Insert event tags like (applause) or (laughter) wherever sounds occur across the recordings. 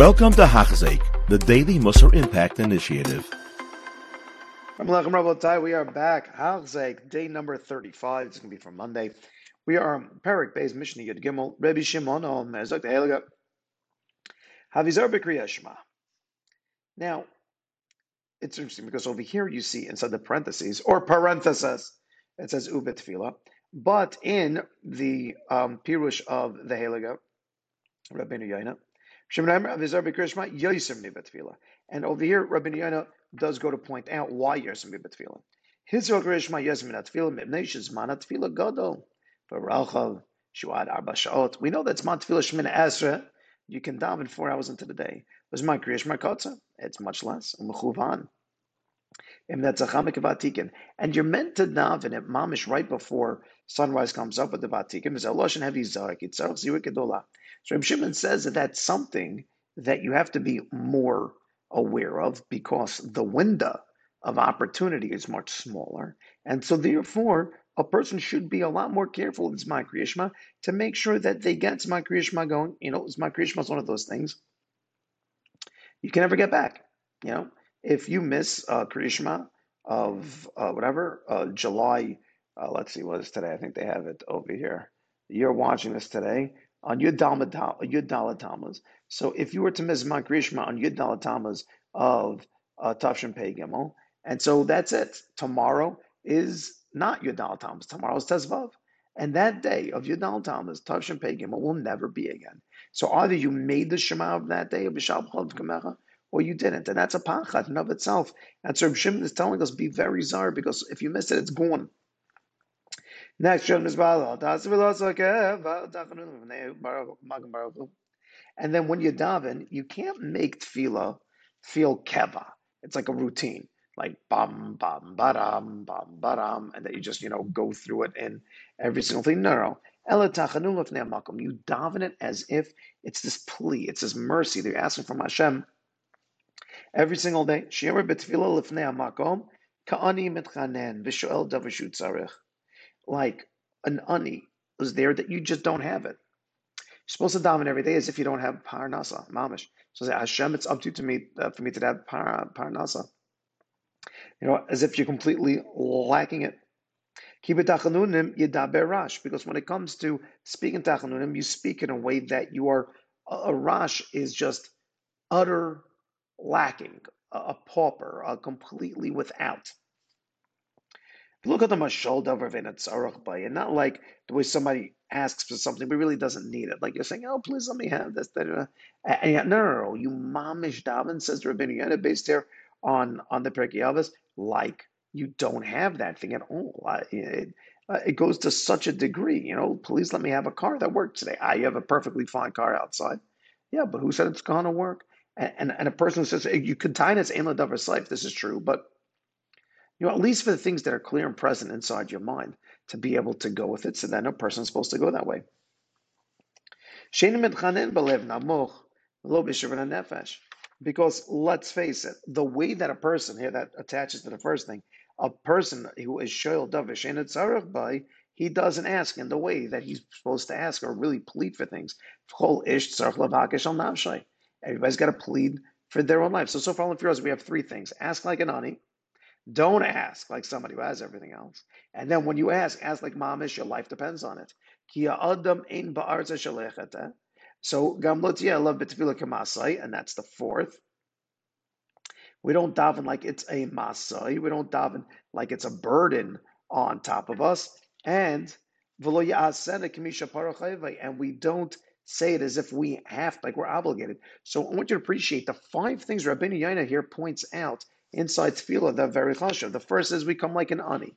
Welcome to Hachzik, the Daily Musar Impact Initiative. We are back. Hachzik, day number 35. It's going to be for Monday. We are Perik Beis Mishnah Yud Gimel, Rebbe Shimon on Mezok Heliga. Havizar Bekriyashma. Now, it's interesting because over here you see inside the parentheses or parenthesis, it says Ubet Tefillah. But in the um, Pirush of the Heliga, Rabbeinu Yonah, and over here, Rabbi Yana does go to point out why Yersim Tefillah. His Rishma Yersim Tefillah, Mibnei Shizman Tefillah Gadol, Barachal, Shuad Arba Shaot. We know that's Man Tefillah Shmin Esra. You can daven four hours into the day. Was my Kriyash Markotza? It's much less. Umechuvan. And that's a Chamaka Vatikan. And you're meant to daven it mamish right before sunrise comes up with the vatikim. So Reb Shimon says that that's something that you have to be more aware of because the window of opportunity is much smaller. And so therefore, a person should be a lot more careful with Zman Kriyashma to make sure that they get Zman Kriyashma going. You know, Zman Kriyashma is one of those things you can never get back. You know, if you miss uh, of uh, whatever, uh, July, uh, let's see what is today. I think they have it over here. You're watching this today on Yud Daled Tammuz. So if you were to miss Rishma on Yud Daled Tammuz of uh, Tavshin Pei Gimel, and so that's it. Tomorrow is not Yud Daled Tammuz. Tomorrow is Tezvav. And that day of Yud Daled Tammuz, Tavshin Pei Gimel, will never be again. So either you made the Shema of that day of Bishal Kamecha, or you didn't. And that's a pachat in of itself. And so Shimon is telling us be very zar because if you miss it, it's gone. Next, and then when you daven, you can't make tefillah feel keva. It's like a routine, like bam, bam, badam, bam, badam, and that you just, you know, go through it in every single thing. No, no. You daven it as if it's this plea, it's this mercy that you're asking from Hashem every single day. Like an ani is there that you just don't have it. You're supposed to daven every day as if you don't have parnasa, mamish. So say, Hashem, it's up to you to me uh, for me to have par, parnasa. You know, as if you're completely lacking it. Because when it comes to speaking tachanunim, you speak in a way that you are a rash is just utter lacking, a pauper, a completely without. Look at the mashal davar v'netzarach by, and not like the way somebody asks for something but really doesn't need it. Like you're saying, oh, please let me have this. And no, no, no, you mamish daven says Rabbeinu Yonah based here on on the Pirkei like you don't have that thing at all. It, uh, it goes to such a degree, you know. Please let me have a car that works today. I have a perfectly fine car outside. Yeah, but who said it's going to work? And, and, and a person says you could tie this ain't davar life. This is true, but you know, at least for the things that are clear and present inside your mind, to be able to go with it. So then a person's supposed to go that way. Because let's face it, the way that a person here that attaches to the first thing, a person who is shoyl davish by, he doesn't ask in the way that he's supposed to ask or really plead for things. Everybody's got to plead for their own life. So so far in we have three things: ask like an ani, don't ask like somebody who has everything else. And then when you ask, ask like mamish, your life depends on it. So gamlotia love betfila kamasai, and that's the fourth. We don't daven like it's a masai. We don't daven like it's a burden on top of us. And and we don't say it as if we have, like we're obligated. So I want you to appreciate the five things Rabbeinu Yonah here points out inside tefillah that very chashuv. The first is we come like an ani,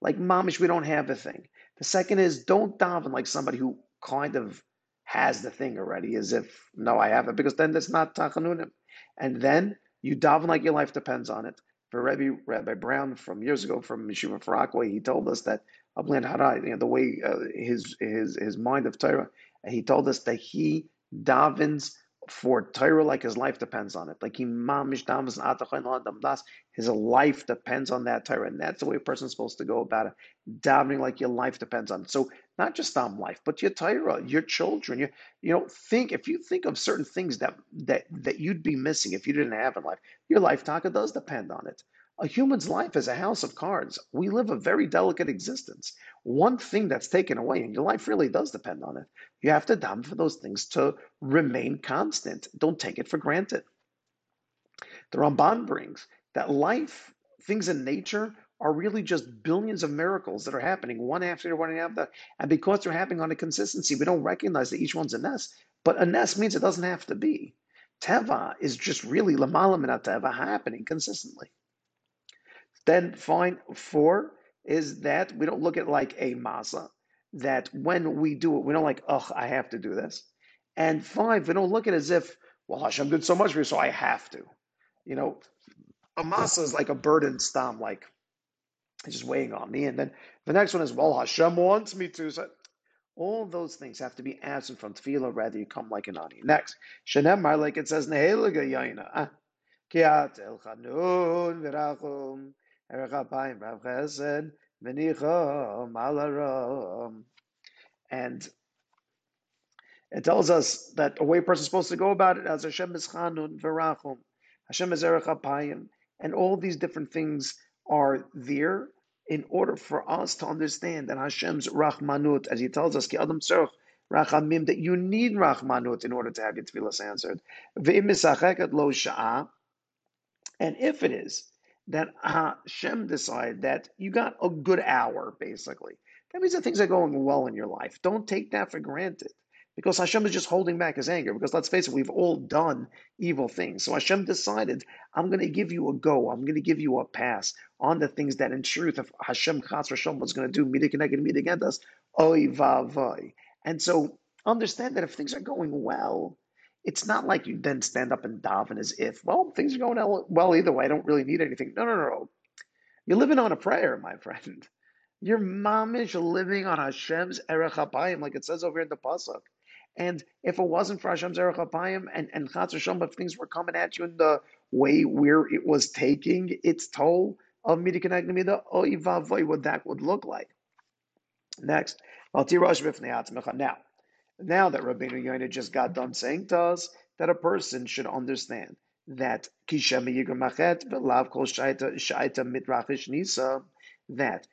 like mamish. We don't have a thing. The second is don't daven like somebody who kind of has the thing already, as if no, I have it, because then that's not tachanunim. And then you daven like your life depends on it. For Rabbi Rabbi Brown from years ago from Yeshiva Far Rockaway, he told us that Ablan Harai, you know, the way uh, his his his mind of Torah, he told us that he davens for Torah like his life depends on it. Like he mamish and adam das. His life depends on that Torah, and that's the way a person's supposed to go about it. Davening like your life depends on it. So not just on life, but your Torah, your children. You you know think if you think of certain things that that that you'd be missing if you didn't have in life, your life taka does depend on it. A human's life is a house of cards. We live a very delicate existence. One thing that's taken away, and your life really does depend on it. You have to daven for those things to remain constant. Don't take it for granted. The Ramban brings that life, things in nature, are really just billions of miracles that are happening one after one after. And because they're happening on a consistency, we don't recognize that each one's a nest. But a nest means it doesn't have to be. Teva is just really lamalam teva happening consistently. Then fine, four is that we don't look at like a masa, that when we do it, we don't like, oh, I have to do this. And five, we don't look at it as if, well, Hashem did so much for you, so I have to. You know, a masa is like a burden stam, like it's just weighing on me. And then the next one is, well, Hashem wants me to. So all those things have to be absent from tefillah, rather you come like an ani. Next, Shenemar, like it says, Neheliga Yonah. Ah, Kiat El Chanun Virachum. And it tells us that a way a person is supposed to go about it as Hashem is Chanun Verachum, Hashem is Erech and all these different things are there in order for us to understand that Hashem's Rachmanut, as He tells us, Ki Adam Tzarech Rachamim, that you need Rachmanut in order to have your tefillas answered. And if it is that uh, Hashem decided that you got a good hour, basically. That means that things are going well in your life. Don't take that for granted. Because Hashem is just holding back his anger. Because let's face it, we've all done evil things. So Hashem decided, I'm going to give you a go. I'm going to give you a pass on the things that, in truth, if Hashem Chas Hashem was going to do, meet again, meet against us, oy vavoy. And so understand that if things are going well, it's not like you then stand up and daven as if, well, things are going well either way. I don't really need anything. No, no, no. You're living on a prayer, my (laughs) friend. Your mom is living on Hashem's erech apayim, like it says over in the pasuk. And if it wasn't for Hashem's erech apayim and and Hashem, if things were coming at you in the way where it was taking its toll of midikanag mida, oy vavoy, what that would look like. Next, now now that Rabbeinu Yonah just got done saying to us that a person should understand that that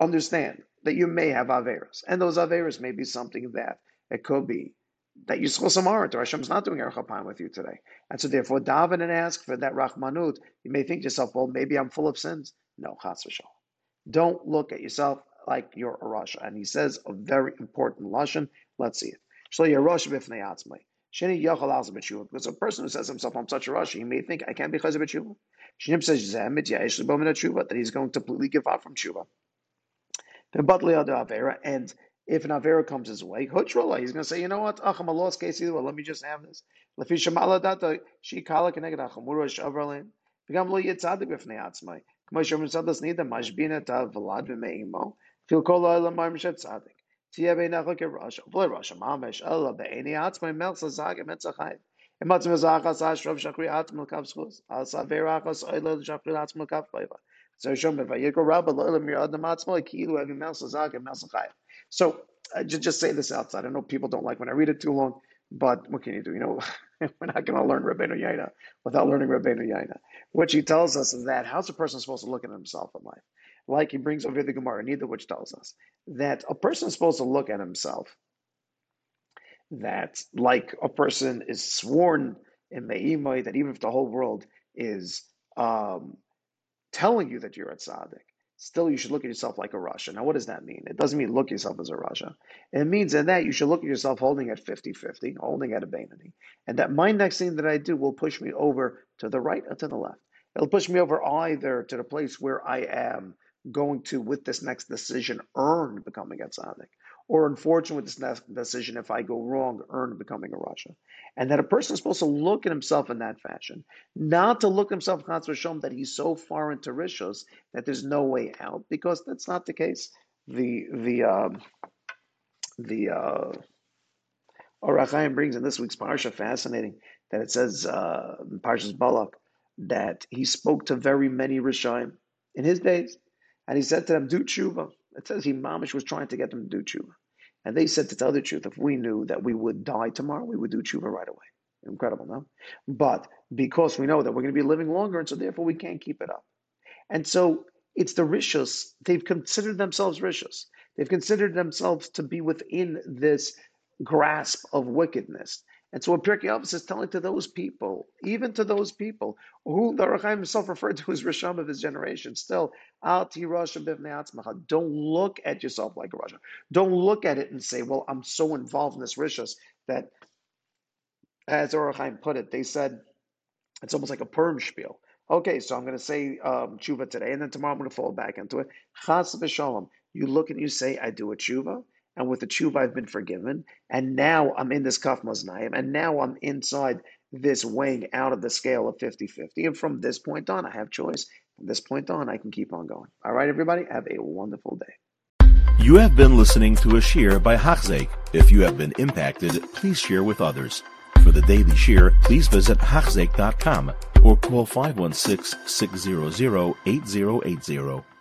understand that you may have averas, and those averas may be something that it could be that you saw some art or Hashem's not doing Erchapam with you today. And so therefore daven and ask for that Rahmanut. You may think to yourself, well, maybe I'm full of sins. No, Chas v'shal. Don't look at yourself like you're a Rasha. And he says a very important Lashon. Let's see it. Because a person who says himself, I'm such a Rashi, he may think, I can't be Chazer b'tshuva. Shinim says, that he's going to completely give up from tshuva. And if an Avera comes his way, he's going to say, you know what, Ach, I'm a lost case either way, let me just have this. Lefi Shemala Data, She Kala Keneged Achamura Shavralin, Begam Lo Yitzadik B'fnei Atzmai, Kmo Shomer Tzadas Nida, Mashbina Ta Vlad Fil Kol Ha'elam Mar Mishet so uh, I just, just say this outside. I know people don't like when I read it too long, but what can you do? You know, (laughs) we're not going to learn Rabbeinu Yonah without learning Rabbeinu Yonah. What she tells us is that how's a person supposed to look at himself in life? Like he brings over the Gemara, neither which tells us that a person is supposed to look at himself that like a person is sworn in Me'imai that even if the whole world is um, telling you that you're a tzaddik, still you should look at yourself like a Rasha. Now, what does that mean? It doesn't mean look yourself as a Rasha. It means in that you should look at yourself holding at 50-50, holding at a Bainani, and that my next thing that I do will push me over to the right or to the left. It'll push me over either to the place where I am going to, with this next decision, earn becoming a tzaddik. Or unfortunately, with this next decision, if I go wrong, earn becoming a Rasha. And that a person is supposed to look at himself in that fashion, not to look at himself that he's so far into Rishos that there's no way out, because that's not the case. The the um, the uh, Or HaChaim brings in this week's parsha, fascinating that it says uh, Parshas Balak that he spoke to very many Rishayim in his days, and he said to them, "Do tshuva." It says he mamish was trying to get them to do tshuva, and they said to tell the truth, if we knew that we would die tomorrow, we would do tshuva right away. Incredible, no? But because we know that we're going to be living longer, and so therefore we can't keep it up. And so it's the rishos. They've considered themselves rishos. They've considered themselves to be within this grasp of wickedness. And so what Pirkei Avos is telling to those people, even to those people who the Rechaim himself referred to as Risham of his generation, still, Al don't look at yourself like a Rasha. Don't look at it and say, well, I'm so involved in this Rishos that, as Or HaChaim put it, they said it's almost like a perm spiel. Okay, so I'm going to say um, tshuva today, and then tomorrow I'm going to fall back into it. Chas v'shalom. You look and you say, I do a tshuva, and with the tshuva I've been forgiven, and now I'm in this kaf maznayim, and now I'm inside this weighing out of the scale of 50-50. And from this point on, I have choice. From this point on, I can keep on going. All right, everybody, have a wonderful day. You have been listening to a shiur by Hachzeik. If you have been impacted, please share with others. For the daily shiur, please visit Hachzeik.com or call 516 600 8080.